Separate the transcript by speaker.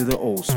Speaker 1: to the old